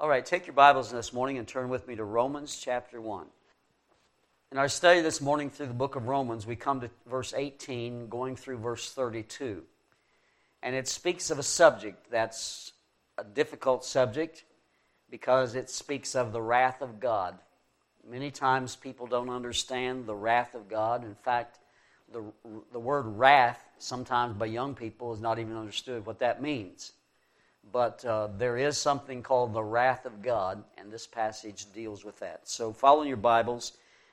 All right, take your Bibles this morning and turn with me to Romans chapter 1. In our study this morning through the book of Romans, we come to verse 18, going through verse 32. And it speaks of a subject that's a difficult subject because it speaks of the wrath of God. Many times people don't understand the wrath of God. In fact, the, the word wrath, sometimes by young people, is not even understood what that means. But uh, there is something called the wrath of God, and this passage deals with that. So follow your Bibles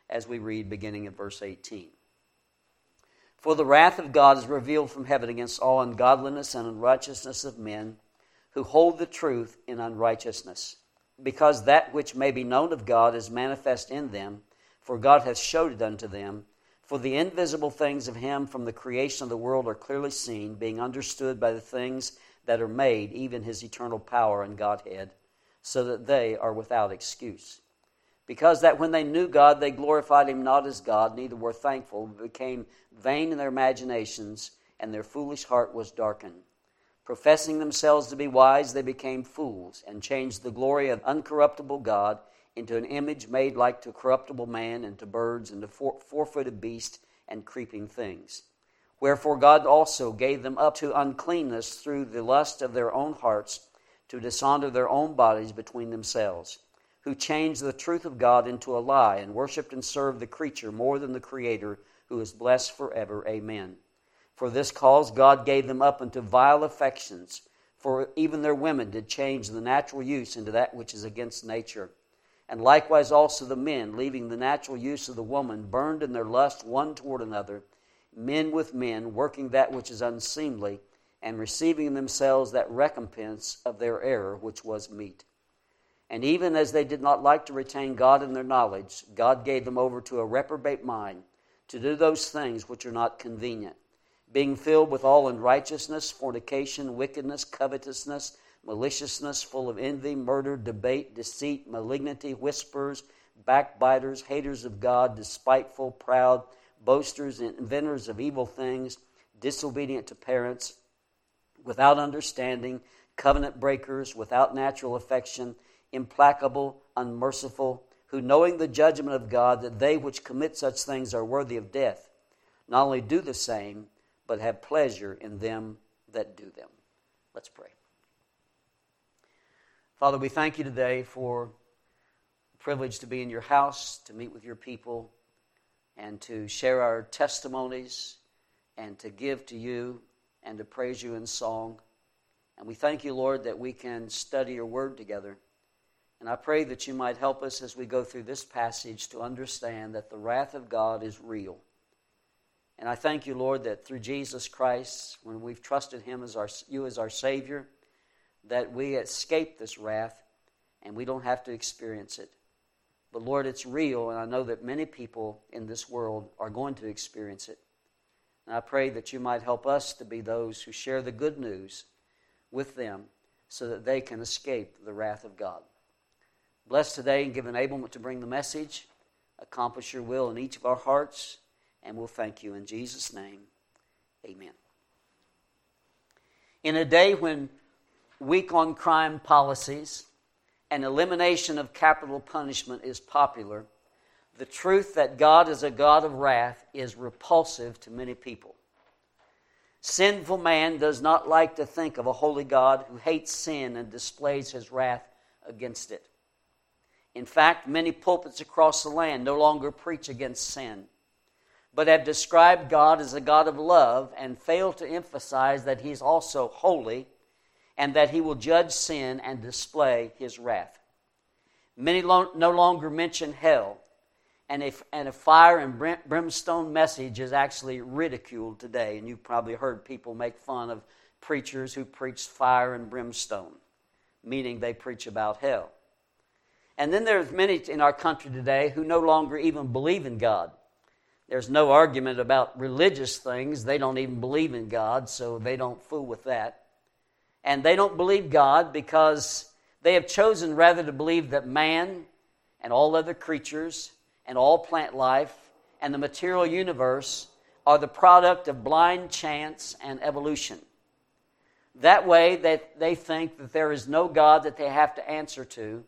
as we read beginning at verse 18. For the wrath of God is revealed from heaven against all ungodliness and unrighteousness of men who hold the truth in unrighteousness, because that which may be known of God is manifest in them, for God hath showed it unto them. For the invisible things of him from the creation of the world are clearly seen, being understood by the things that are made, even his eternal power and Godhead, so that they are without excuse. Because that when they knew God, they glorified him not as God, neither were thankful, but became vain in their imaginations, and their foolish heart was darkened. Professing themselves to be wise, they became fools, and changed the glory of uncorruptible God into an image made like to corruptible man, and to birds, and to four footed beasts, and creeping things. Wherefore God also gave them up to uncleanness through the lust of their own hearts, to dishonor their own bodies between themselves, who changed the truth of God into a lie, and worshipped and served the creature more than the Creator, who is blessed forever. Amen. For this cause God gave them up unto vile affections, for even their women did change the natural use into that which is against nature and likewise also the men, leaving the natural use of the woman, burned in their lust one toward another, men with men, working that which is unseemly, and receiving in themselves that recompense of their error which was meet. And even as they did not like to retain God in their knowledge, God gave them over to a reprobate mind to do those things which are not convenient, being filled with all unrighteousness, fornication, wickedness, covetousness maliciousness, full of envy, murder, debate, deceit, malignity, whispers, backbiters, haters of God, despiteful, proud, boasters, and inventors of evil things, disobedient to parents, without understanding, covenant breakers, without natural affection, implacable, unmerciful, who knowing the judgment of God that they which commit such things are worthy of death, not only do the same, but have pleasure in them that do them. Let's pray. Father, we thank you today for the privilege to be in your house, to meet with your people, and to share our testimonies, and to give to you, and to praise you in song. And we thank you, Lord, that we can study your word together. And I pray that you might help us as we go through this passage to understand that the wrath of God is real. And I thank you, Lord, that through Jesus Christ, when we've trusted him as our, you as our Savior, that we escape this wrath and we don't have to experience it. But Lord, it's real, and I know that many people in this world are going to experience it. And I pray that you might help us to be those who share the good news with them so that they can escape the wrath of God. Bless today and give enablement to bring the message, accomplish your will in each of our hearts, and we'll thank you in Jesus' name. Amen. In a day when weak on crime policies and elimination of capital punishment is popular, the truth that God is a God of wrath is repulsive to many people. Sinful man does not like to think of a holy God who hates sin and displays his wrath against it. In fact, many pulpits across the land no longer preach against sin, but have described God as a God of love and fail to emphasize that He's also holy and that he will judge sin and display his wrath. Many lo- no longer mention hell, and a, and a fire and brimstone message is actually ridiculed today. And you've probably heard people make fun of preachers who preach fire and brimstone, meaning they preach about hell. And then there's many in our country today who no longer even believe in God. There's no argument about religious things. They don't even believe in God, so they don't fool with that and they don't believe God because they have chosen rather to believe that man and all other creatures and all plant life and the material universe are the product of blind chance and evolution. That way, that they think that there is no God that they have to answer to,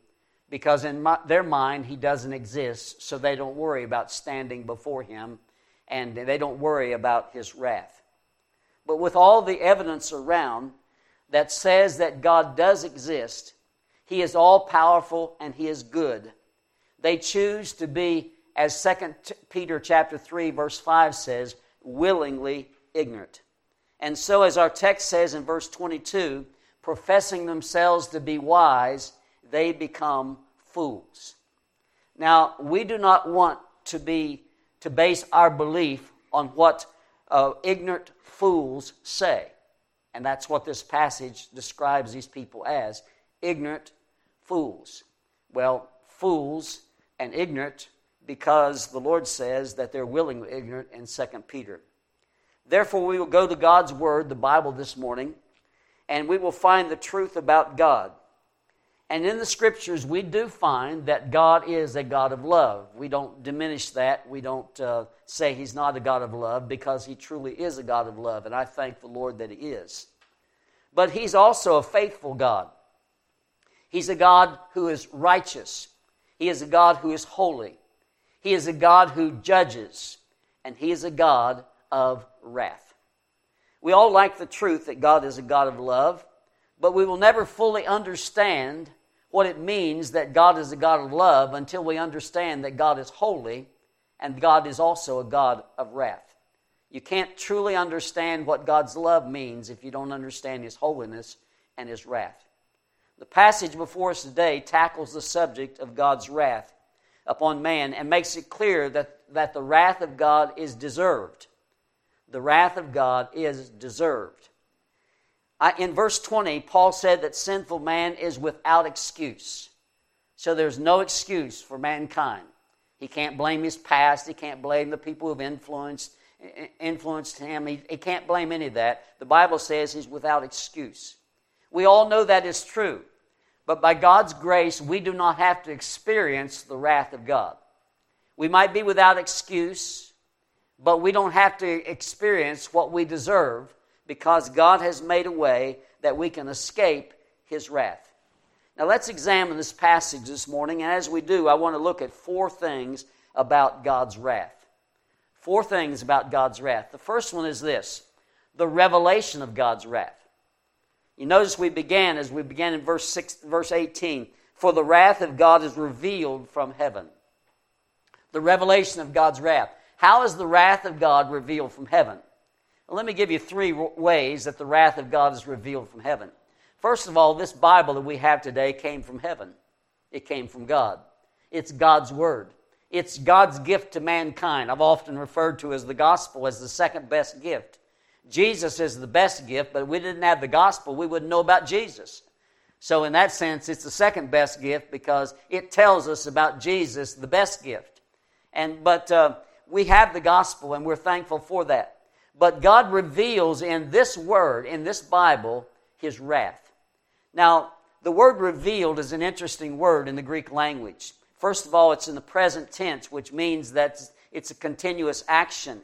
because in my, their mind, He doesn't exist, so they don't worry about standing before Him, and they don't worry about His wrath. But with all the evidence around that says that God does exist, He is all powerful and He is good, they choose to be, as 2 Peter chapter 3, verse 5 says, willingly ignorant. And so, as our text says in verse 22, professing themselves to be wise, they become fools. Now, we do not want to be to base our belief on what uh, ignorant fools say. And that's what this passage describes these people as ignorant fools. Well, fools and ignorant because the Lord says that they're willingly ignorant in 2 Peter. Therefore, we will go to God's Word, the Bible, this morning, and we will find the truth about God. And in the Scriptures, we do find that God is a God of love. We don't diminish that. We don't uh, say He's not a God of love because He truly is a God of love, and I thank the Lord that He is. But He's also a faithful God. He's a God who is righteous, He is a God who is holy, He is a God who judges, and He is a God of wrath. We all like the truth that God is a God of love, but we will never fully understand what it means that God is a God of love until we understand that God is holy and God is also a God of wrath. You can't truly understand what God's love means if you don't understand His holiness and His wrath. The passage before us today tackles the subject of God's wrath upon man and makes it clear that, that the wrath of God is deserved the wrath of God is deserved. I, in verse 20, Paul said that sinful man is without excuse. So there's no excuse for mankind. He can't blame his past. He can't blame the people who've influenced, influenced him. He, he can't blame any of that. The Bible says he's without excuse. We all know that is true. But by God's grace, we do not have to experience the wrath of God. We might be without excuse but we don't have to experience what we deserve because God has made a way that we can escape His wrath. Now, let's examine this passage this morning, and as we do, I want to look at four things about God's wrath. Four things about God's wrath. The first one is this the revelation of God's wrath. You notice we began, as we began in verse, six, verse 18, for the wrath of God is revealed from heaven. The revelation of God's wrath. How is the wrath of God revealed from heaven? Let me give you three ways that the wrath of God is revealed from heaven. First of all, this Bible that we have today came from heaven, it came from God. It's God's Word. It's God's gift to mankind. I've often referred to as the gospel as the second best gift. Jesus is the best gift, but if we didn't have the gospel, we wouldn't know about Jesus. So, in that sense, it's the second best gift because it tells us about Jesus, the best gift. And but uh, we have the gospel and we're thankful for that. But God reveals in this word, in this Bible, his wrath. Now, the word revealed is an interesting word in the Greek language. First of all, it's in the present tense, which means that it's a continuous action.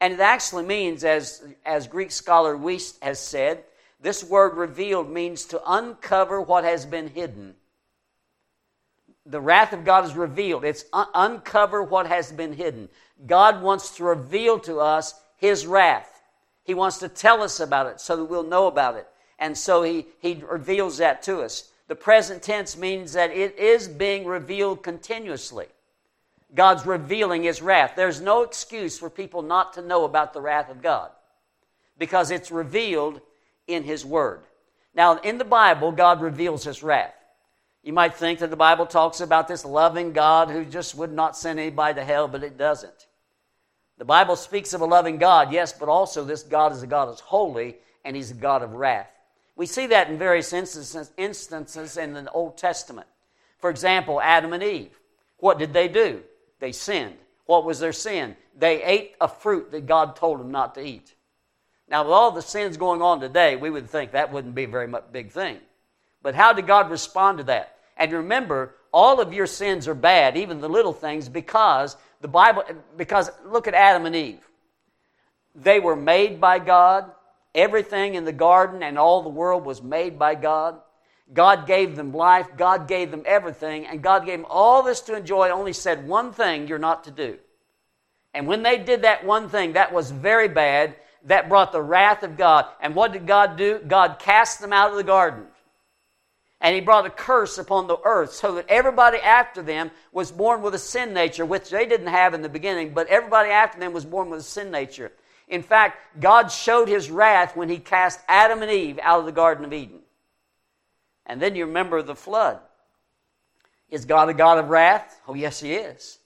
And it actually means, as, as Greek scholar Wuest has said, this word revealed means to uncover what has been hidden. The wrath of God is revealed. It's un- uncover what has been hidden. God wants to reveal to us His wrath. He wants to tell us about it so that we'll know about it. And so He, he reveals that to us. The present tense means that it is being revealed continuously. God's revealing His wrath. There's no excuse for people not to know about the wrath of God because it's revealed in His Word. Now, in the Bible, God reveals His wrath. You might think that the Bible talks about this loving God who just would not send anybody to hell, but it doesn't. The Bible speaks of a loving God, yes, but also this God is a God that's holy and he's a God of wrath. We see that in various instances, in the Old Testament. For example, Adam and Eve. What did they do? They sinned. What was their sin? They ate a fruit that God told them not to eat. Now, with all the sins going on today, we would think that wouldn't be a very much big thing. But how did God respond to that? And remember, all of your sins are bad, even the little things, because the Bible, because look at Adam and Eve. They were made by God, Everything in the garden and all the world was made by God. God gave them life, God gave them everything, and God gave them all this to enjoy, only said one thing you're not to do. And when they did that one thing, that was very bad. That brought the wrath of God. And what did God do? God cast them out of the garden. And he brought a curse upon the earth so that everybody after them was born with a sin nature, which they didn't have in the beginning, but everybody after them was born with a sin nature. In fact, God showed his wrath when he cast Adam and Eve out of the Garden of Eden. And then you remember the flood. Is God a God of wrath? Oh, yes, he is.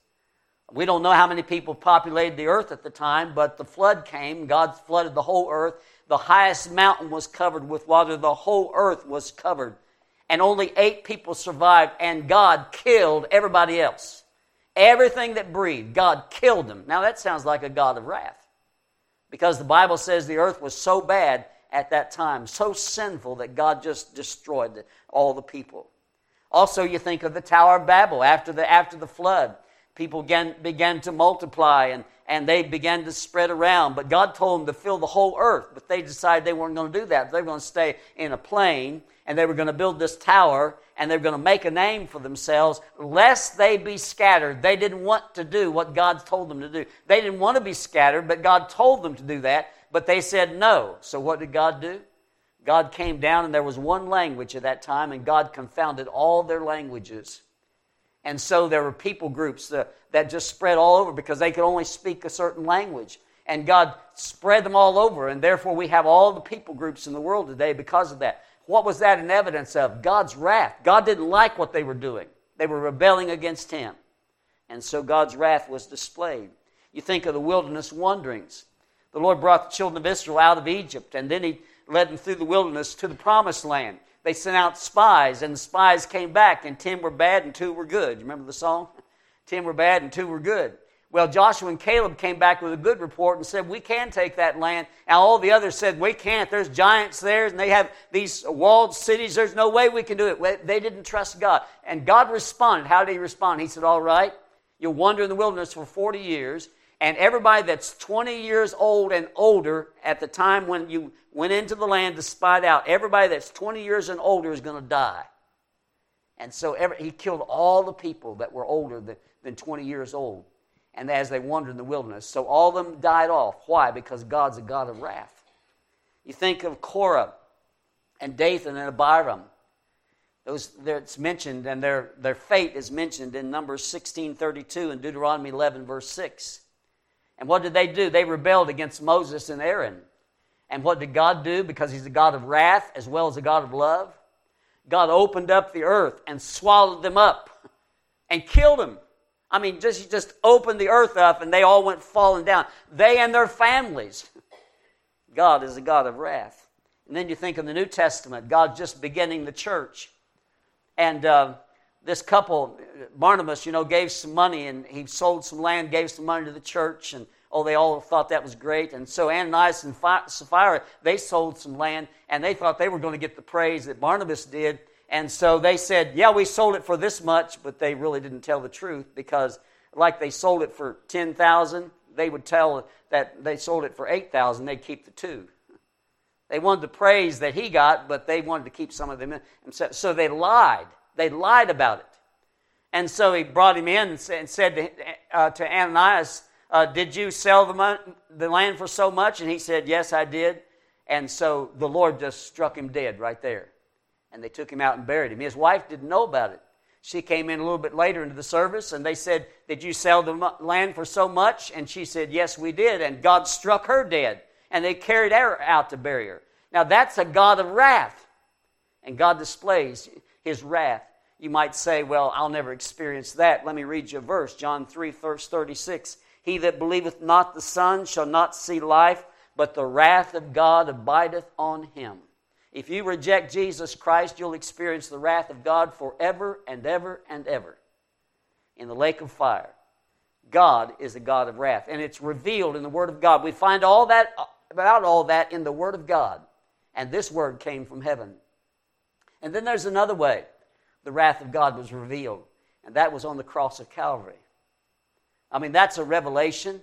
We don't know how many people populated the earth at the time, but the flood came. God flooded the whole earth. The highest mountain was covered with water. The whole earth was covered. And only eight people survived, and God killed everybody else. Everything that breathed, God killed them. Now that sounds like a God of wrath. Because the Bible says the earth was so bad at that time, so sinful that God just destroyed all the people. Also, you think of the Tower of Babel after the, after the flood. People began, began to multiply and, and they began to spread around. But God told them to fill the whole earth. But they decided they weren't going to do that. They were going to stay in a plain and they were going to build this tower and they were going to make a name for themselves lest they be scattered. They didn't want to do what God told them to do. They didn't want to be scattered, but God told them to do that, but they said no. So what did God do? God came down and there was one language at that time and God confounded all their languages. And so there were people groups that, just spread all over because they could only speak a certain language. And God spread them all over, and therefore we have all the people groups in the world today because of that. What was that an evidence of? God's wrath. God didn't like what they were doing, they were rebelling against Him. And so God's wrath was displayed. You think of the wilderness wanderings. The Lord brought the children of Israel out of Egypt, and then He led them through the wilderness to the promised land. They sent out spies, and the spies came back, and ten were bad and two were good. You remember the song? Ten were bad and two were good. Well, Joshua and Caleb came back with a good report and said, We can take that land. And all the others said, We can't. There's giants there, and they have these walled cities. There's no way we can do it. They didn't trust God. And God responded. How did He respond? He said, All right, you'll wander in the wilderness for 40 years, and everybody that's 20 years old and older at the time when you went into the land to spy out, everybody that's 20 years and older is going to die. And so every, he killed all the people that were older than, than 20 years old and as they wandered in the wilderness. So all of them died off. Why? Because God's a God of wrath. You think of Korah and Dathan and Abiram. Those, it's mentioned, and their, their fate is mentioned in Numbers 16.32 and Deuteronomy 11, verse 6. And what did they do? They rebelled against Moses and Aaron. And what did God do? Because He's a God of wrath as well as a God of love. God opened up the earth and swallowed them up and killed them. I mean, just, just opened the earth up and they all went falling down. They and their families. God is a God of wrath. And then you think of the New Testament, God just beginning the church. And uh, this couple, Barnabas, you know, gave some money and he sold some land, gave some money to the church, and oh, they all thought that was great. And so Ananias and Sapphira, they sold some land and they thought they were going to get the praise that Barnabas did. And so they said, Yeah, we sold it for this much, but they really didn't tell the truth because, like they sold it for 10000 they would tell that they sold it for 8000 they'd keep the two. They wanted the praise that he got, but they wanted to keep some of them. So they lied. They lied about it. And so he brought him in and said to, uh, to Ananias, uh, Did you sell the, the land for so much? And he said, Yes, I did. And so the Lord just struck him dead right there and they took him out and buried him. His wife didn't know about it. She came in a little bit later into the service and they said, Did you sell the land for so much? And she said, Yes, we did. And God struck her dead. And they carried her out to bury her. Now that's a God of wrath. And God displays his wrath. You might say, Well, I'll never experience that. Let me read you a verse John 3, verse 36. He that believeth not the Son shall not see life, but the wrath of God abideth on him. If you reject Jesus Christ, you'll experience the wrath of God forever and ever and ever in the lake of fire. God is a God of wrath, and it's revealed in the Word of God. We find all that about all that in the Word of God, and this Word came from heaven. And then there's another way the wrath of God was revealed, and that was on the cross of Calvary. I mean, that's a revelation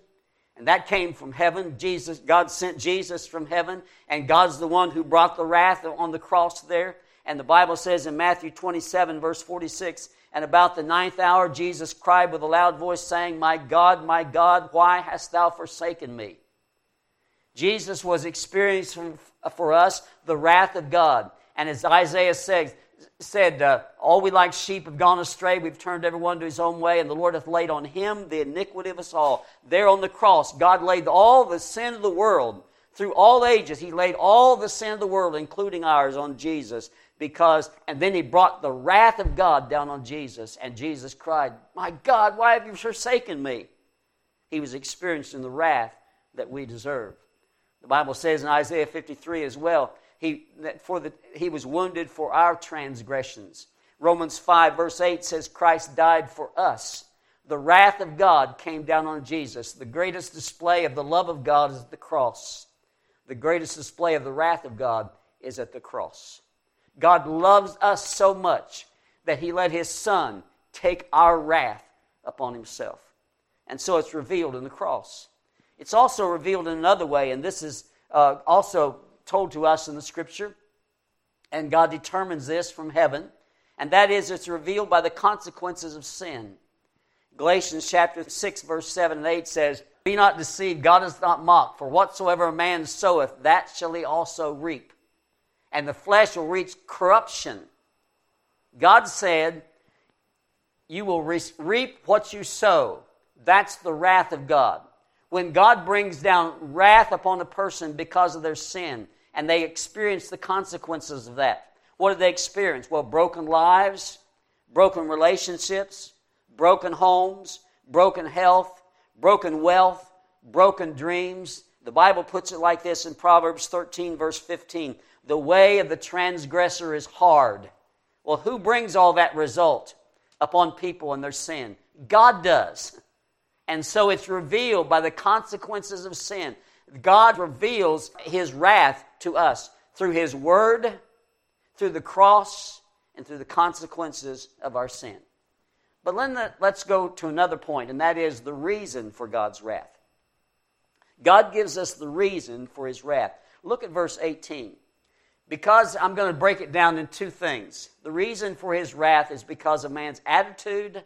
And that came from heaven. Jesus, God sent Jesus from heaven, and God's the one who brought the wrath on the cross there. And the Bible says in Matthew 27, verse 46, and about the ninth hour, Jesus cried with a loud voice, saying, My God, my God, why hast thou forsaken me? Jesus was experiencing for us the wrath of God. And as Isaiah said, said uh, All we like sheep have gone astray. We've turned everyone to his own way, and the Lord hath laid on him the iniquity of us all. There on the cross, God laid all the sin of the world through all ages. He laid all the sin of the world, including ours, on Jesus. Because, and then he brought the wrath of God down on Jesus, and Jesus cried, My God, why have you forsaken me? He was experiencing the wrath that we deserve. The Bible says in Isaiah 53 as well, he, that for the, he was wounded for our transgressions. Romans 5, verse 8 says, Christ died for us. The wrath of God came down on Jesus. The greatest display of the love of God is at the cross. The greatest display of the wrath of God is at the cross. God loves us so much that he let his son take our wrath upon himself. And so it's revealed in the cross. It's also revealed in another way, and this is uh, also told to us in the scripture, and God determines this from heaven, and that is it's revealed by the consequences of sin. Galatians chapter 6, verse 7 and 8 says, Be not deceived, God is not mocked, for whatsoever a man soweth, that shall he also reap. And the flesh will reach corruption. God said, You will reap what you sow. That's the wrath of God. When God brings down wrath upon a person because of their sin, and they experience the consequences of that. What do they experience? Well, broken lives, broken relationships, broken homes, broken health, broken wealth, broken dreams. The Bible puts it like this in Proverbs 13, verse 15 The way of the transgressor is hard. Well, who brings all that result upon people and their sin? God does. And so it's revealed by the consequences of sin. God reveals his wrath to us through his word, through the cross, and through the consequences of our sin. But let's go to another point, and that is the reason for God's wrath. God gives us the reason for his wrath. Look at verse 18. Because I'm going to break it down in two things. The reason for his wrath is because of man's attitude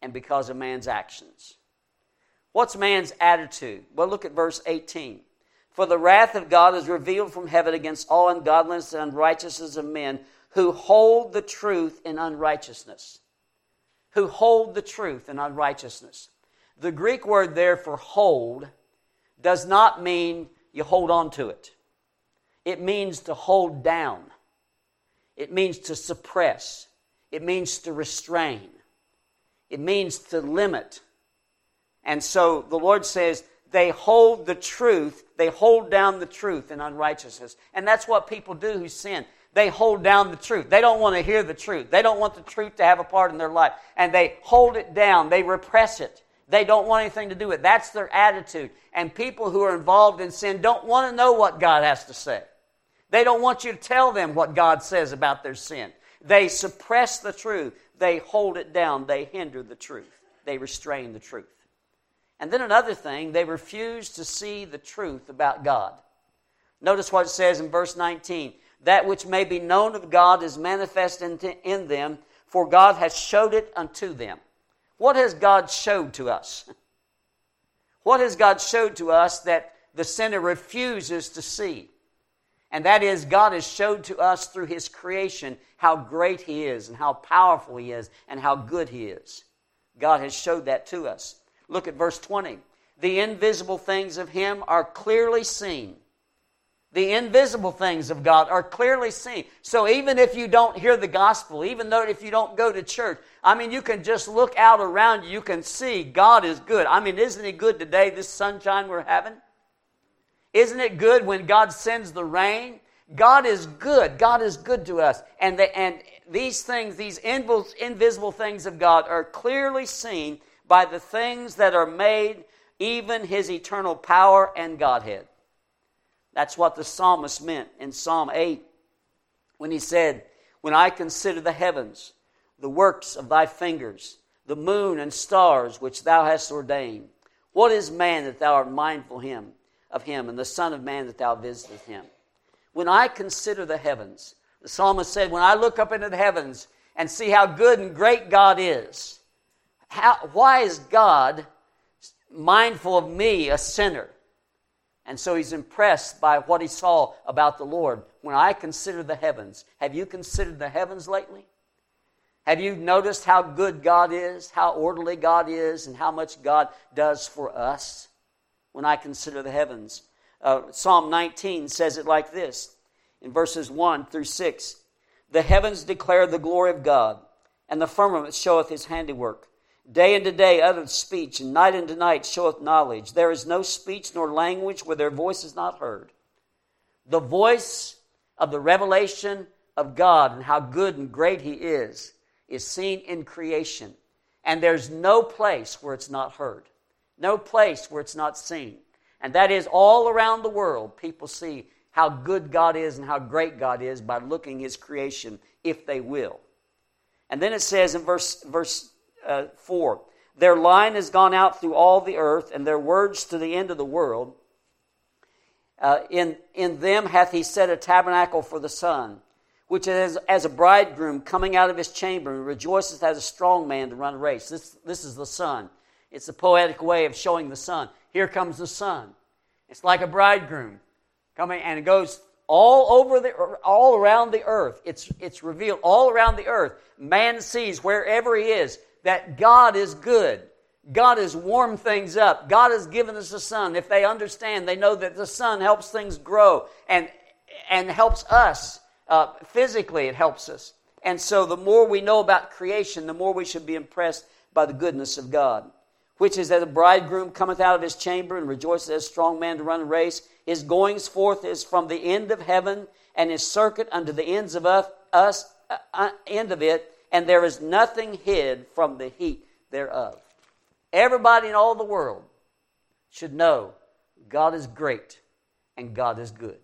and because of man's actions. What's man's attitude? Well, look at verse 18. For the wrath of God is revealed from heaven against all ungodliness and unrighteousness of men who hold the truth in unrighteousness. Who hold the truth in unrighteousness. The Greek word there for hold does not mean you hold on to it, it means to hold down, it means to suppress, it means to restrain, it means to limit. And so the Lord says, they hold the truth, they hold down the truth in unrighteousness. And that's what people do who sin. They hold down the truth. They don't want to hear the truth. They don't want the truth to have a part in their life. And they hold it down, they repress it. They don't want anything to do with it. That's their attitude. And people who are involved in sin don't want to know what God has to say. They don't want you to tell them what God says about their sin. They suppress the truth. They hold it down. They hinder the truth. They restrain the truth. And then another thing, they refuse to see the truth about God. Notice what it says in verse 19 that which may be known of God is manifest in them, for God has showed it unto them. What has God showed to us? What has God showed to us that the sinner refuses to see? And that is, God has showed to us through His creation how great He is, and how powerful He is, and how good He is. God has showed that to us. Look at verse 20. The invisible things of Him are clearly seen. The invisible things of God are clearly seen. So even if you don't hear the gospel, even though if you don't go to church, I mean, you can just look out around you, you can see God is good. I mean, isn't He good today, this sunshine we're having? Isn't it good when God sends the rain? God is good. God is good to us. And, the, and these things, these invisible things of God, are clearly seen by the things that are made, even his eternal power and Godhead. That's what the psalmist meant in Psalm 8 when he said, When I consider the heavens, the works of thy fingers, the moon and stars which thou hast ordained, What is man that thou art mindful him of him, and the Son of Man that thou visitest him? When I consider the heavens, the psalmist said, When I look up into the heavens and see how good and great God is, how, why is God mindful of me, a sinner? And so he's impressed by what he saw about the Lord. When I consider the heavens, have you considered the heavens lately? Have you noticed how good God is, how orderly God is, and how much God does for us? When I consider the heavens. Uh, Psalm 19 says it like this in verses 1 through 6 The heavens declare the glory of God, and the firmament showeth his handiwork. Day unto day uttereth speech, and night unto night showeth knowledge. There is no speech nor language where their voice is not heard. The voice of the revelation of God and how good and great He is is seen in creation. And there's no place where it's not heard, no place where it's not seen. And that is all around the world. People see how good God is and how great God is by looking His creation, if they will. And then it says in verse, verse uh, 4. Their line has gone out through all the earth, and their words to the end of the world. Uh, in, in them hath he set a tabernacle for the sun, which is as a bridegroom coming out of his chamber and rejoiceth as a strong man to run a race. This, this is the sun. It's a poetic way of showing the sun. Here comes the sun. It's like a bridegroom coming, and it goes all over the all around the earth. It's it's revealed all around the earth. Man sees wherever he is that God is good. God has warmed things up. God has given us a sun. If they understand, they know that the sun helps things grow and, and helps us. Uh, physically, it helps us. And so, the more we know about creation, the more we should be impressed by the goodness of God. Which is that the bridegroom cometh out of his chamber and rejoices as a strong man to run a race. His goings forth is from the end of heaven, and his circuit unto the ends of us, us uh, uh end of it and there is nothing hid from the heat thereof. Everybody in all the world should know God is great and God is good.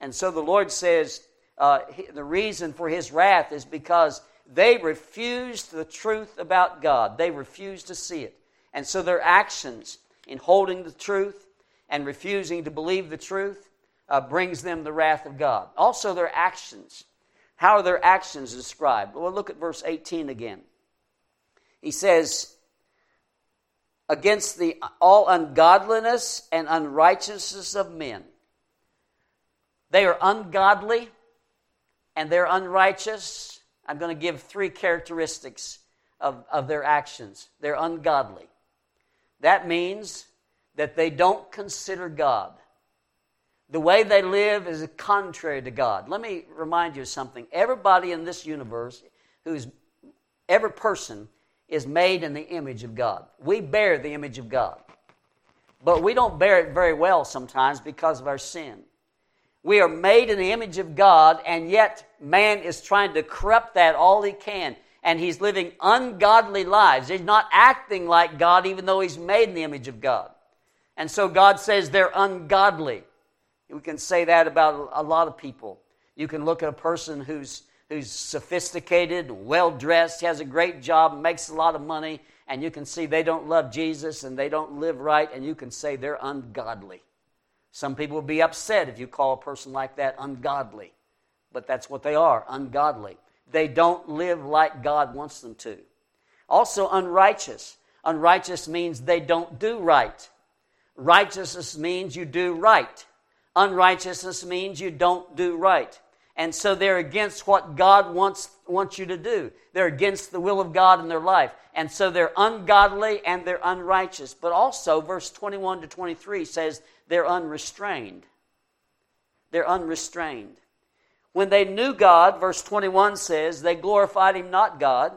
And so the Lord says uh, the reason for his wrath is because they refused the truth about God. They refused to see it. And so their actions in holding the truth and refusing to believe the truth uh, brings them the wrath of God. Also, their actions how are their actions described? Well, look at verse 18 again. He says, Against the all ungodliness and unrighteousness of men. They are ungodly and they're unrighteous. I'm going to give three characteristics of, of their actions. They're ungodly. That means that they don't consider God. The way they live is contrary to God. Let me remind you of something. Everybody in this universe, who's every person, is made in the image of God. We bear the image of God. But we don't bear it very well sometimes because of our sin. We are made in the image of God, and yet man is trying to corrupt that all he can. And he's living ungodly lives. He's not acting like God, even though he's made in the image of God. And so God says they're ungodly. We can say that about a lot of people. You can look at a person who's, who's sophisticated, well dressed, has a great job, makes a lot of money, and you can see they don't love Jesus and they don't live right, and you can say they're ungodly. Some people will be upset if you call a person like that ungodly, but that's what they are ungodly. They don't live like God wants them to. Also, unrighteous. Unrighteous means they don't do right. Righteousness means you do right. Unrighteousness means you don't do right. And so they're against what God wants, wants you to do. They're against the will of God in their life. And so they're ungodly and they're unrighteous. But also, verse 21 to 23 says they're unrestrained. They're unrestrained. When they knew God, verse 21 says, they glorified him not God.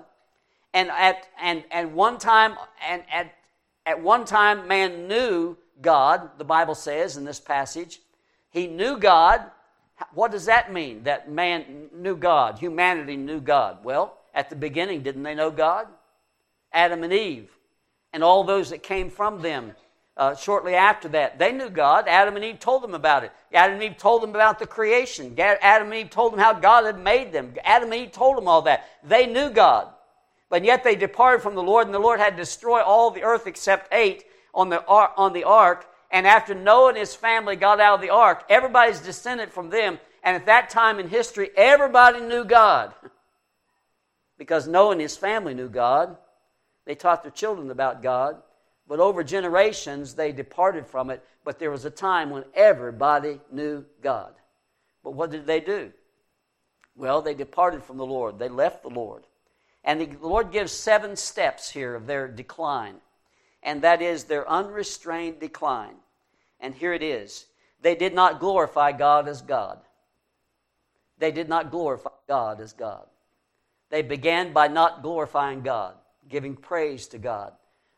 And at, and, and one time, and at, at one time, man knew God, the Bible says in this passage, he knew God. What does that mean? That man knew God, humanity knew God. Well, at the beginning, didn't they know God? Adam and Eve, and all those that came from them uh, shortly after that, they knew God. Adam and Eve told them about it. Adam and Eve told them about the creation. Adam and Eve told them how God had made them. Adam and Eve told them all that. They knew God. But yet they departed from the Lord, and the Lord had to destroy all the earth except eight on the, on the ark, and after Noah and his family got out of the ark, everybody's descended from them. And at that time in history, everybody knew God. because Noah and his family knew God. They taught their children about God. But over generations, they departed from it. But there was a time when everybody knew God. But what did they do? Well, they departed from the Lord. They left the Lord. And the Lord gives seven steps here of their decline. And that is their unrestrained decline. And here it is. They did not glorify God as God. They did not glorify God as God. They began by not glorifying God, giving praise to God,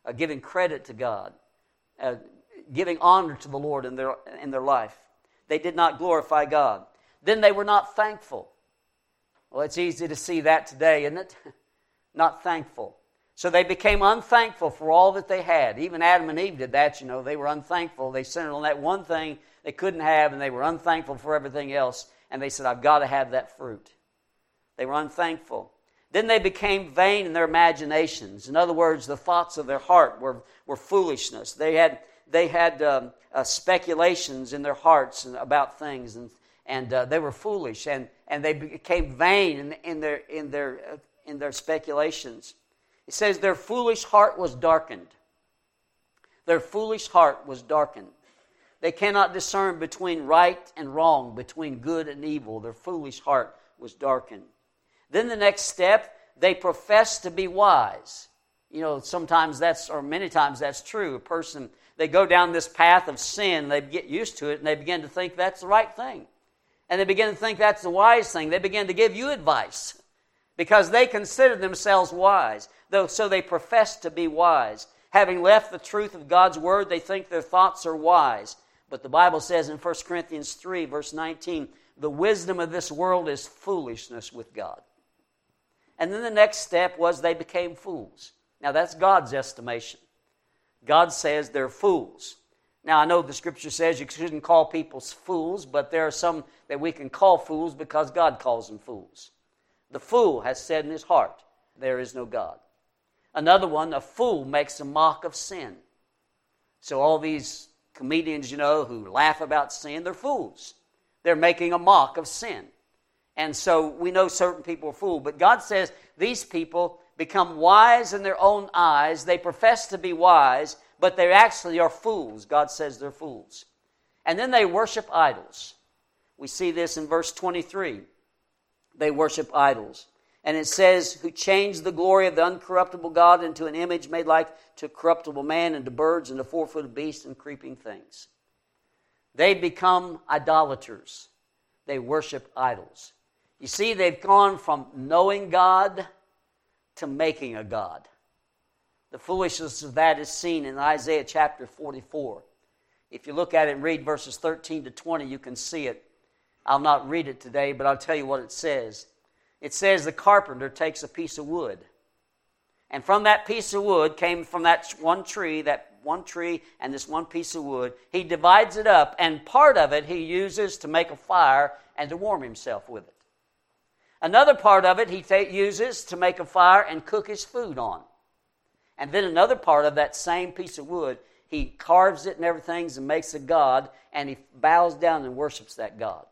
uh, giving credit to God, uh, giving honor to the Lord in their, in their life. They did not glorify God. Then they were not thankful. Well, it's easy to see that today, isn't it? not thankful. So they became unthankful for all that they had. Even Adam and Eve did that, you know. They were unthankful. They centered on that one thing they couldn't have, and they were unthankful for everything else. And they said, I've got to have that fruit. They were unthankful. Then they became vain in their imaginations. In other words, the thoughts of their heart were, were foolishness. They had, they had um, uh, speculations in their hearts about things, and, and uh, they were foolish, and, and they became vain in, in their, in, their, uh, in their speculations. It says, Their foolish heart was darkened. Their foolish heart was darkened. They cannot discern between right and wrong, between good and evil. Their foolish heart was darkened. Then the next step, they profess to be wise. You know, sometimes that's, or many times that's true. A person, they go down this path of sin, they get used to it, and they begin to think that's the right thing. And they begin to think that's the wise thing. They begin to give you advice because they consider themselves wise. Though, so they profess to be wise. Having left the truth of God's word, they think their thoughts are wise. But the Bible says in 1 Corinthians 3, verse 19, the wisdom of this world is foolishness with God. And then the next step was they became fools. Now that's God's estimation. God says they're fools. Now I know the scripture says you shouldn't call people fools, but there are some that we can call fools because God calls them fools. The fool has said in his heart, There is no God. Another one, a fool makes a mock of sin. So all these comedians, you know, who laugh about sin, they're fools. They're making a mock of sin. And so we know certain people are fools. But God says these people become wise in their own eyes. They profess to be wise, but they actually are fools. God says they're fools. And then they worship idols. We see this in verse 23. They worship idols. And it says, who changed the glory of the uncorruptible God into an image made like to corruptible man and to birds and to four footed beasts and creeping things. They become idolaters. They worship idols. You see, they've gone from knowing God to making a God. The foolishness of that is seen in Isaiah chapter 44. If you look at it and read verses 13 to 20, you can see it. I'll not read it today, but I'll tell you what it says. It says the carpenter takes a piece of wood. And from that piece of wood came from that one tree, that one tree and this one piece of wood. He divides it up, and part of it he uses to make a fire and to warm himself with it. Another part of it he uses to make a fire and cook his food on. And then another part of that same piece of wood, he carves it and everything and makes a god, and he bows down and worships that god.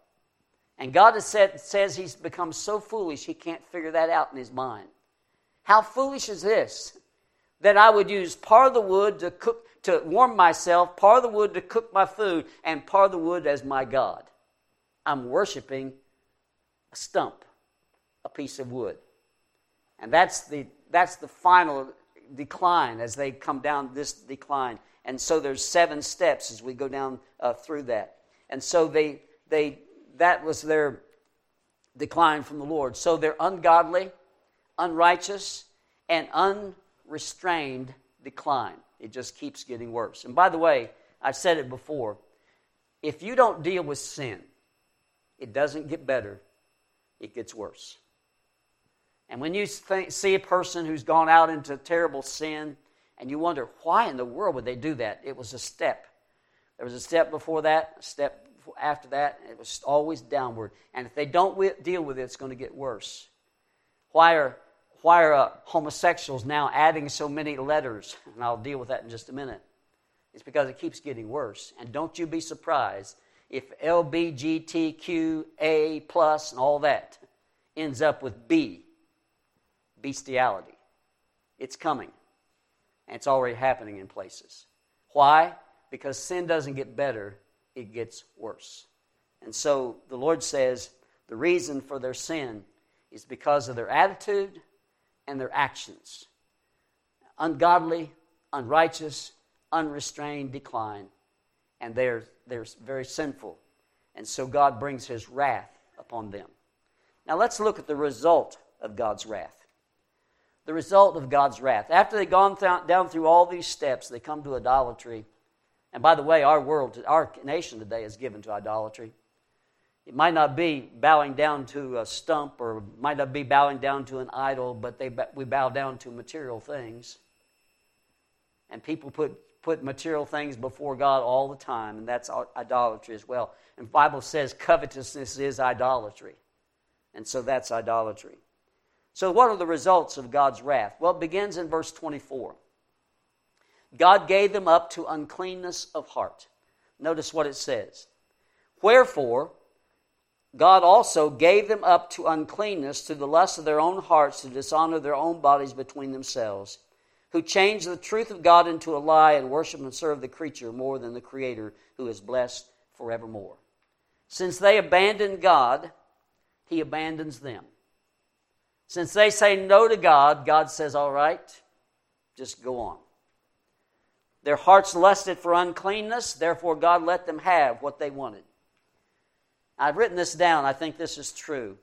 And God said, says he's become so foolish he can't figure that out in his mind. How foolish is this? That I would use part of the wood to cook to warm myself, part of the wood to cook my food, and part of the wood as my God. I'm worshiping a stump a piece of wood. And that's the, that's the final decline as they come down this decline. And so there's seven steps as we go down uh, through that. And so they, they, that was their decline from the Lord. So they're ungodly, unrighteous, and unrestrained decline. It just keeps getting worse. And by the way, I've said it before if you don't deal with sin, it doesn't get better, it gets worse. And when you think, see a person who's gone out into terrible sin, and you wonder, why in the world would they do that? It was a step. There was a step before that, a step after that. It was always downward. And if they don't deal with it, it's going to get worse. Why are, why are uh, homosexuals now adding so many letters? And I'll deal with that in just a minute. It's because it keeps getting worse. And don't you be surprised if LBGTQA plus and all that ends up with B, bestiality. It's coming. And it's already happening in places. Why? Because sin doesn't get better, it gets worse. And so the Lord says the reason for their sin is because of their attitude and their actions. Ungodly, unrighteous, unrestrained decline. And they're, they're very sinful. And so God brings his wrath upon them. Now let's look at the result of God's wrath. The result of God's wrath. After they've gone th- down through all these steps, they come to idolatry. And by the way, our world, our nation today is given to idolatry. It might not be bowing down to a stump or might not be bowing down to an idol, but they, we bow down to material things. And people put, put material things before God all the time, and that's idolatry as well. And Bible says covetousness is idolatry. And so that's idolatry. So, what are the results of God's wrath? Well, it begins in verse 24. God gave them up to uncleanness of heart. Notice what it says. Wherefore, God also gave them up to uncleanness, to the lust of their own hearts, to dishonor their own bodies between themselves, who changed the truth of God into a lie and worship and serve the creature more than the Creator, who is blessed forevermore. Since they abandoned God, He abandons them. Since they say no to God, God says, All right, just go on. Their hearts lusted for uncleanness, therefore, God let them have what they wanted. I've written this down. I think this is true.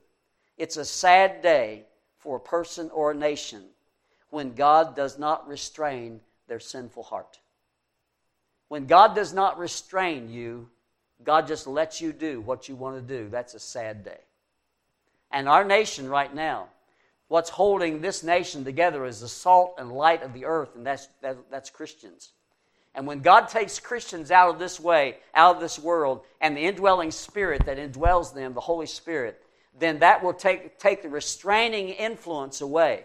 It's a sad day for a person or a nation when God does not restrain their sinful heart. When God does not restrain you, God just lets you do what you want to do. That's a sad day. And our nation right now, what's holding this nation together is the salt and light of the earth, and that's, that, that's Christians. And when God takes Christians out of this way, out of this world, and the indwelling spirit that indwells them, the Holy Spirit, then that will take, take the restraining influence away.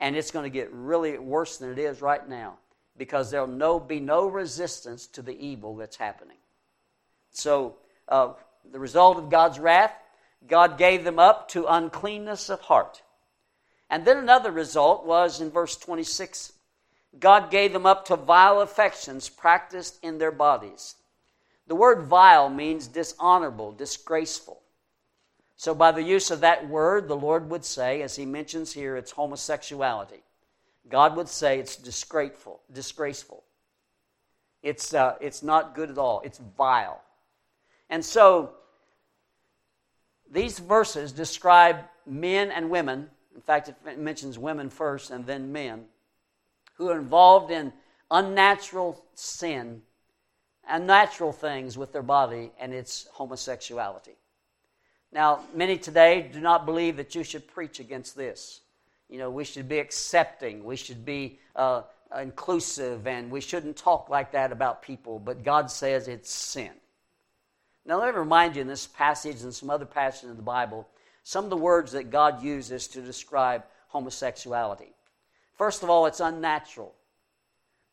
And it's going to get really worse than it is right now because there'll no, be no resistance to the evil that's happening. So, uh, the result of God's wrath, God gave them up to uncleanness of heart. And then another result was in verse 26 God gave them up to vile affections practiced in their bodies. The word vile means dishonorable, disgraceful. So, by the use of that word, the Lord would say, as he mentions here, it's homosexuality. God would say it's disgraceful, disgraceful. It's, uh, it's not good at all. It's vile. And so, these verses describe men and women. In fact, it mentions women first and then men who are involved in unnatural sin, unnatural things with their body, and it's homosexuality. Now, many today do not believe that you should preach against this. You know, we should be accepting, we should be uh, inclusive, and we shouldn't talk like that about people, but God says it's sin. Now, let me remind you in this passage and some other passages in the Bible, some of the words that God uses to describe homosexuality. First of all, it's unnatural.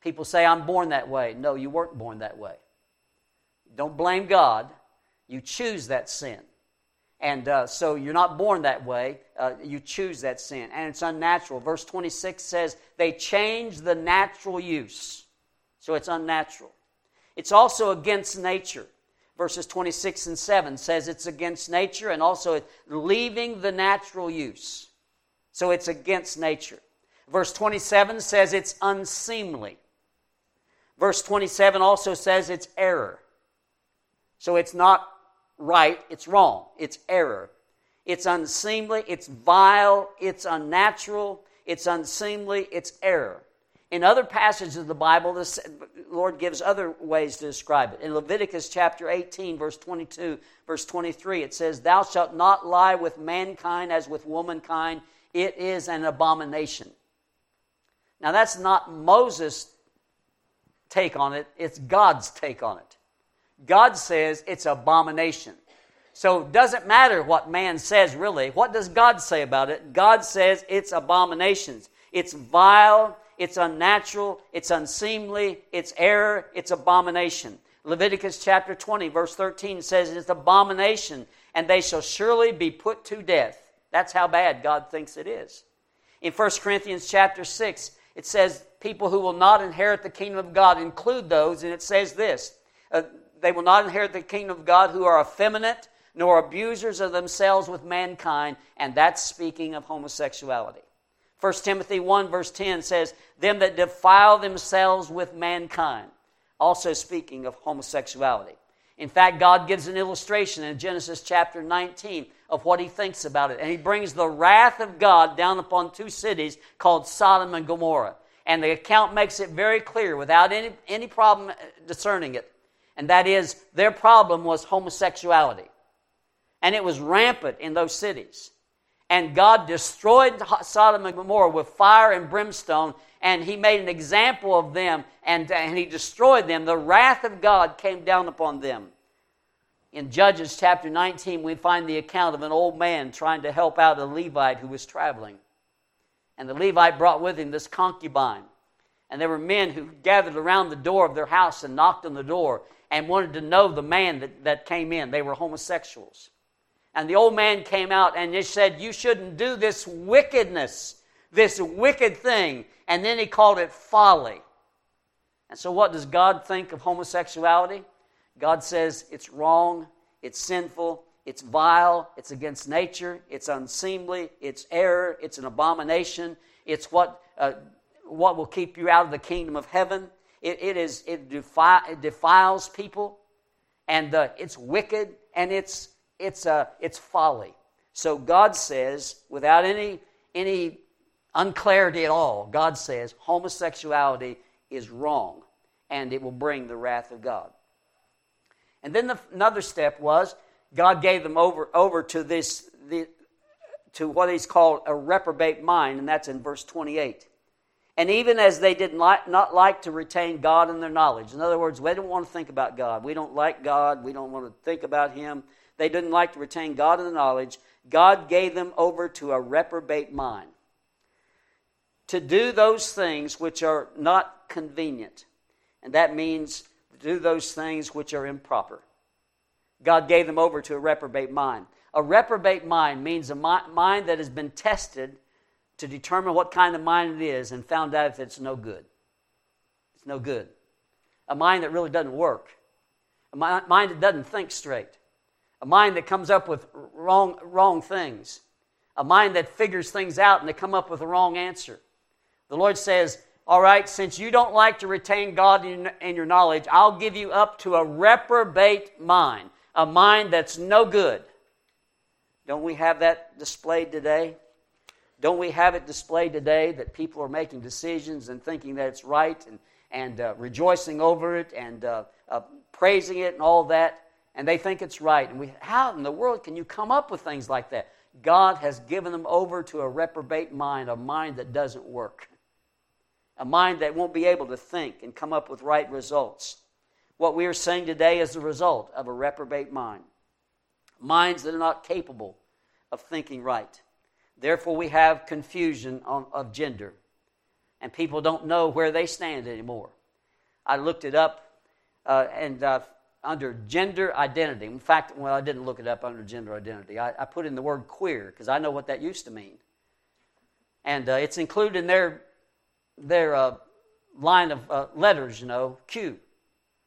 People say, I'm born that way. No, you weren't born that way. Don't blame God. You choose that sin. And uh, so you're not born that way. Uh, you choose that sin. And it's unnatural. Verse 26 says, they change the natural use. So it's unnatural. It's also against nature. Verses 26 and 7 says it's against nature and also leaving the natural use. So it's against nature. Verse 27 says it's unseemly. Verse 27 also says it's error. So it's not right, it's wrong. It's error. It's unseemly, it's vile, it's unnatural, it's unseemly, it's error. In other passages of the Bible, the Lord gives other ways to describe it. In Leviticus chapter 18, verse 22, verse 23, it says, Thou shalt not lie with mankind as with womankind, it is an abomination. Now, that's not Moses' take on it, it's God's take on it. God says it's abomination. So it doesn't matter what man says, really. What does God say about it? God says it's abominations. It's vile, it's unnatural, it's unseemly, it's error, it's abomination. Leviticus chapter 20, verse 13 says, It's abomination, and they shall surely be put to death. That's how bad God thinks it is. In 1 Corinthians chapter 6, it says, People who will not inherit the kingdom of God include those, and it says this uh, They will not inherit the kingdom of God who are effeminate, nor abusers of themselves with mankind, and that's speaking of homosexuality. 1 Timothy 1, verse 10 says, Them that defile themselves with mankind, also speaking of homosexuality. In fact, God gives an illustration in Genesis chapter 19 of what he thinks about it. And he brings the wrath of God down upon two cities called Sodom and Gomorrah. And the account makes it very clear without any, any problem discerning it. And that is, their problem was homosexuality. And it was rampant in those cities. And God destroyed Sodom and Gomorrah with fire and brimstone, and He made an example of them, and, and He destroyed them. The wrath of God came down upon them. In Judges chapter 19, we find the account of an old man trying to help out a Levite who was traveling. And the Levite brought with him this concubine. And there were men who gathered around the door of their house and knocked on the door and wanted to know the man that, that came in. They were homosexuals. And the old man came out and just said, You shouldn't do this wickedness, this wicked thing. And then he called it folly. And so, what does God think of homosexuality? God says it's wrong, it's sinful, it's vile, it's against nature, it's unseemly, it's error, it's an abomination, it's what, uh, what will keep you out of the kingdom of heaven. it, it is, it, defi- it defiles people, and uh, it's wicked, and it's it's, uh, it's folly. So God says, without any, any unclarity at all, God says homosexuality is wrong and it will bring the wrath of God. And then the, another step was God gave them over, over to this, the, to what he's called a reprobate mind, and that's in verse 28. And even as they did not, not like to retain God in their knowledge, in other words, they don't want to think about God. We don't like God. We don't want to think about Him. They didn't like to retain God in the knowledge. God gave them over to a reprobate mind to do those things which are not convenient. And that means do those things which are improper. God gave them over to a reprobate mind. A reprobate mind means a mind that has been tested to determine what kind of mind it is and found out if it's no good. It's no good. A mind that really doesn't work. A mind that doesn't think straight a mind that comes up with wrong, wrong things, a mind that figures things out and they come up with the wrong answer. The Lord says, All right, since you don't like to retain God in, in your knowledge, I'll give you up to a reprobate mind, a mind that's no good. Don't we have that displayed today? Don't we have it displayed today that people are making decisions and thinking that it's right and, and uh, rejoicing over it and uh, uh, praising it and all that? and they think it's right. And we, how in the world can you come up with things like that? God has given them over to a reprobate mind, a mind that doesn't work, a mind that won't be able to think and come up with right results. What we are saying today is the result of a reprobate mind, minds that are not capable of thinking right. Therefore, we have confusion on, of gender, and people don't know where they stand anymore. I looked it up, uh, and uh, under gender identity. In fact, well, I didn't look it up under gender identity. I, I put in the word queer because I know what that used to mean. And uh, it's included in their, their uh, line of uh, letters, you know, Q.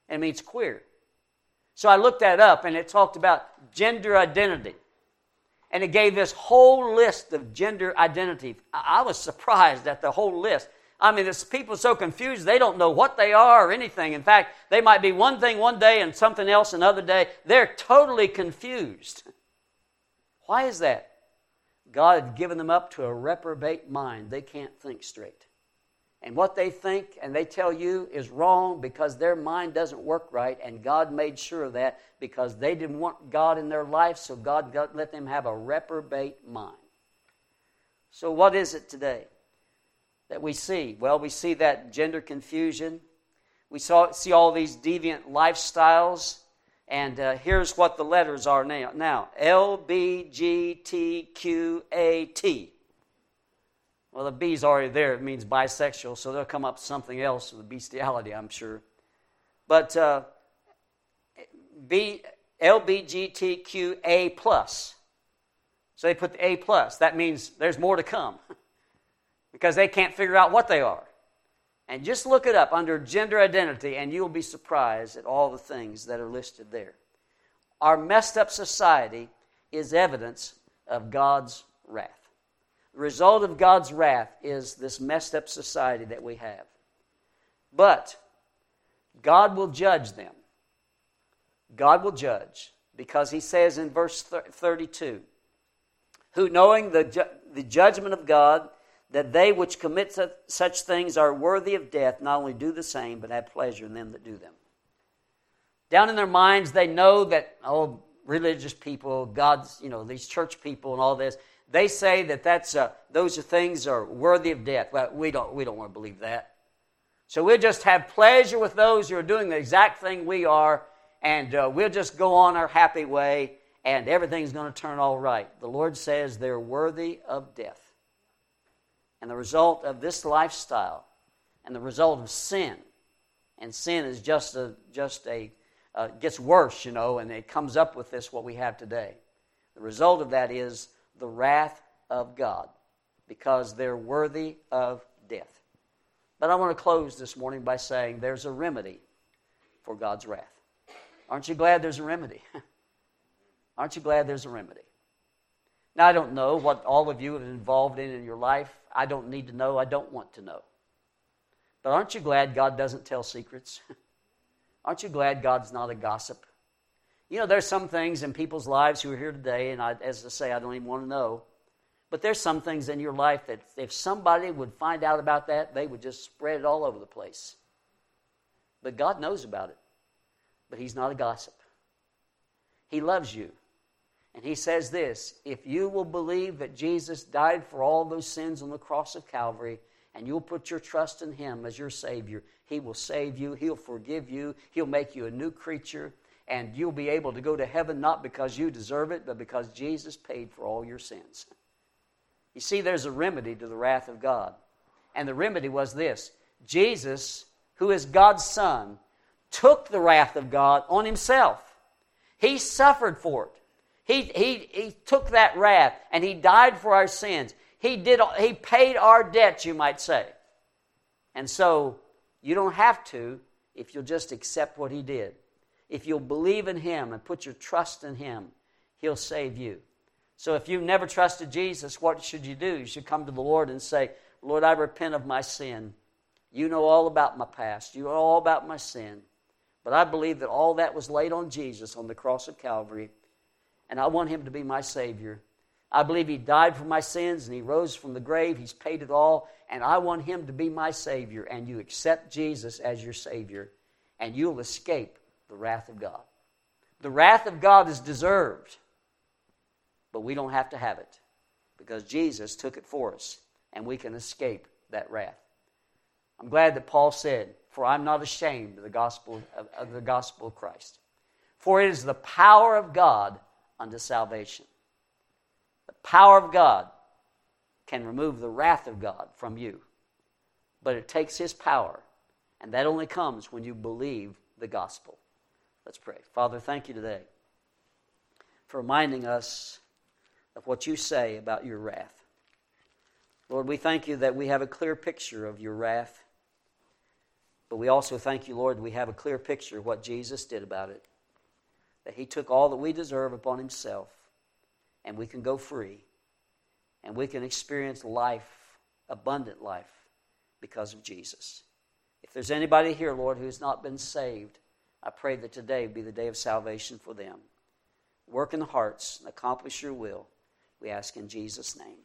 And it means queer. So I looked that up and it talked about gender identity. And it gave this whole list of gender identity. I, was surprised at the whole list. I mean, it's people so confused, they don't know what they are or anything. In fact, they might be one thing one day and something else another day. They're totally confused. Why is that? God had given them up to a reprobate mind. They can't think straight. And what they think and they tell you is wrong because their mind doesn't work right, and God made sure of that because they didn't want God in their life, so God let them have a reprobate mind. So, what is it today? that we see? Well, we see that gender confusion. We saw, see all these deviant lifestyles. And uh, here's what the letters are now. Now, L, B, G, T, Q, A, T. Well, the B's already there. It means bisexual, so they'll come up with something else with bestiality, I'm sure. But uh, B, LBGTQA plus. So they put the A plus. That means there's more to come because they can't figure out what they are. And just look it up under gender identity, and you'll be surprised at all the things that are listed there. Our messed up society is evidence of God's wrath. The result of God's wrath is this messed up society that we have. But God will judge them. God will judge because he says in verse 32 who knowing the, ju- the judgment of God that they which commit such things are worthy of death not only do the same but have pleasure in them that do them down in their minds they know that oh religious people god's you know these church people and all this they say that that's uh, those are things are worthy of death. Well we don't we don't want to believe that. So we'll just have pleasure with those who are doing the exact thing we are and uh, we'll just go on our happy way and everything's going to turn all right. The lord says they're worthy of death. And the result of this lifestyle and the result of sin and sin is just a just a uh, gets worse you know and it comes up with this what we have today. The result of that is the wrath of god because they're worthy of death but i want to close this morning by saying there's a remedy for god's wrath aren't you glad there's a remedy aren't you glad there's a remedy now, I don't know what all of you have involved in in your life. I don't need to know. I don't want to know. But aren't you glad God doesn't tell secrets? aren't you glad God's not a gossip? You know, there's some things in people's lives who are here today, and I, as I say, I don't even want to know. But there's some things in your life that if somebody would find out about that, they would just spread it all over the place. But God knows about it. But He's not a gossip. He loves you. And he says this if you will believe that Jesus died for all those sins on the cross of Calvary, and you'll put your trust in him as your Savior, he will save you, he'll forgive you, he'll make you a new creature, and you'll be able to go to heaven not because you deserve it, but because Jesus paid for all your sins. You see, there's a remedy to the wrath of God. And the remedy was this Jesus, who is God's Son, took the wrath of God on himself. He suffered for it. He, he, he took that wrath and he died for our sins. He, did, he paid our debt, you might say. And so you don't have to if you'll just accept what he did. If you'll believe in him and put your trust in him, he'll save you. So if you've never trusted Jesus, what should you do? You should come to the Lord and say, Lord, I repent of my sin. You know all about my past. You know all about my sin. But I believe that all that was laid on Jesus on the cross of Calvary and I want him to be my Savior. I believe he died for my sins and he rose from the grave. He's paid it all, and I want him to be my Savior. And you accept Jesus as your Savior, and you'll escape the wrath of God. The wrath of God is deserved, but we don't have to have it because Jesus took it for us, and we can escape that wrath. I'm glad that Paul said, For I'm not ashamed of the gospel of, of the gospel of Christ. For it is the power of God unto salvation. The power of God can remove the wrath of God from you, but it takes His power, and that only comes when you believe the gospel. Let's pray. Father, thank you today for reminding us of what you say about your wrath. Lord, we thank you that we have a clear picture of your wrath, but we also thank you, Lord, we have a clear picture of what Jesus did about it that He took all that we deserve upon Himself, and we can go free, and we can experience life, abundant life, because of Jesus. If there's anybody here, Lord, who has not been saved, I pray that today be the day of salvation for them. Work in the hearts and accomplish your will. We ask in Jesus' name.